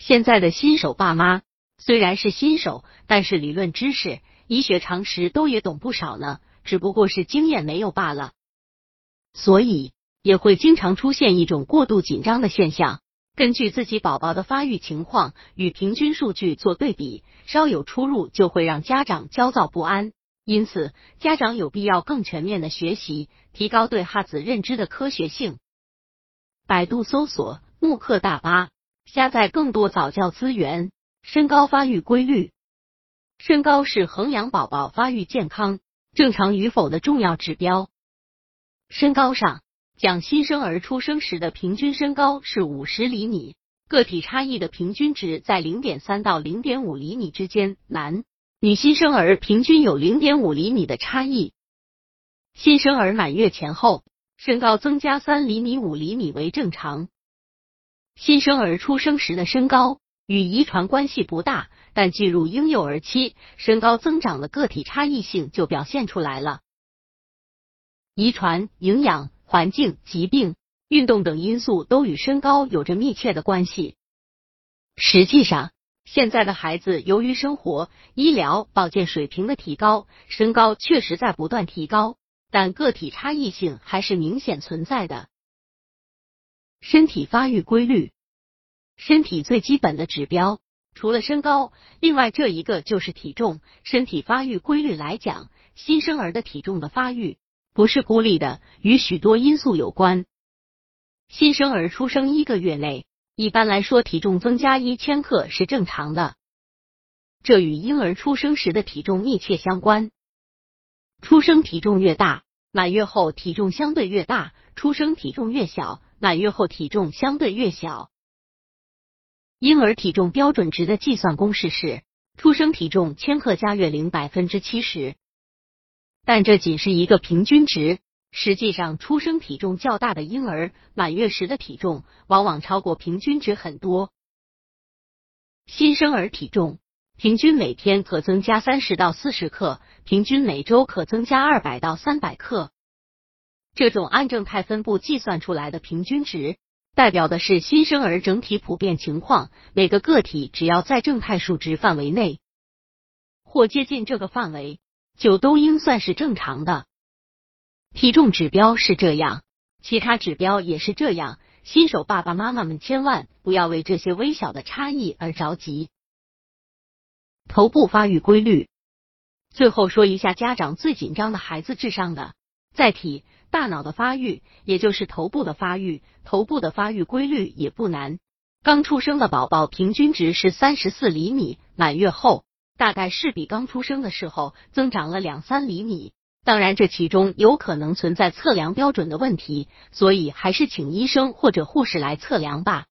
现在的新手爸妈虽然是新手，但是理论知识、医学常识都也懂不少呢，只不过是经验没有罢了。所以也会经常出现一种过度紧张的现象。根据自己宝宝的发育情况与平均数据做对比，稍有出入就会让家长焦躁不安。因此，家长有必要更全面的学习，提高对哈子认知的科学性。百度搜索“慕课大巴”。下载更多早教资源。身高发育规律，身高是衡量宝宝发育健康正常与否的重要指标。身高上讲，新生儿出生时的平均身高是五十厘米，个体差异的平均值在零点三到零点五厘米之间，男女新生儿平均有零点五厘米的差异。新生儿满月前后，身高增加三厘米、五厘米为正常。新生儿出生时的身高与遗传关系不大，但进入婴幼儿期，身高增长的个体差异性就表现出来了。遗传、营养、环境、疾病、运动等因素都与身高有着密切的关系。实际上，现在的孩子由于生活、医疗、保健水平的提高，身高确实在不断提高，但个体差异性还是明显存在的。身体发育规律，身体最基本的指标除了身高，另外这一个就是体重。身体发育规律来讲，新生儿的体重的发育不是孤立的，与许多因素有关。新生儿出生一个月内，一般来说体重增加一千克是正常的，这与婴儿出生时的体重密切相关。出生体重越大，满月后体重相对越大；出生体重越小。满月后体重相对越小，婴儿体重标准值的计算公式是出生体重千克加月龄百分之七十，但这仅是一个平均值。实际上，出生体重较大的婴儿满月时的体重往往超过平均值很多。新生儿体重平均每天可增加三十到四十克，平均每周可增加二百到三百克。这种按正态分布计算出来的平均值，代表的是新生儿整体普遍情况。每个个体只要在正态数值范围内，或接近这个范围，就都应算是正常的。体重指标是这样，其他指标也是这样。新手爸爸妈妈们千万不要为这些微小的差异而着急。头部发育规律，最后说一下家长最紧张的孩子智商的载体。大脑的发育，也就是头部的发育，头部的发育规律也不难。刚出生的宝宝平均值是三十四厘米，满月后大概是比刚出生的时候增长了两三厘米。当然，这其中有可能存在测量标准的问题，所以还是请医生或者护士来测量吧。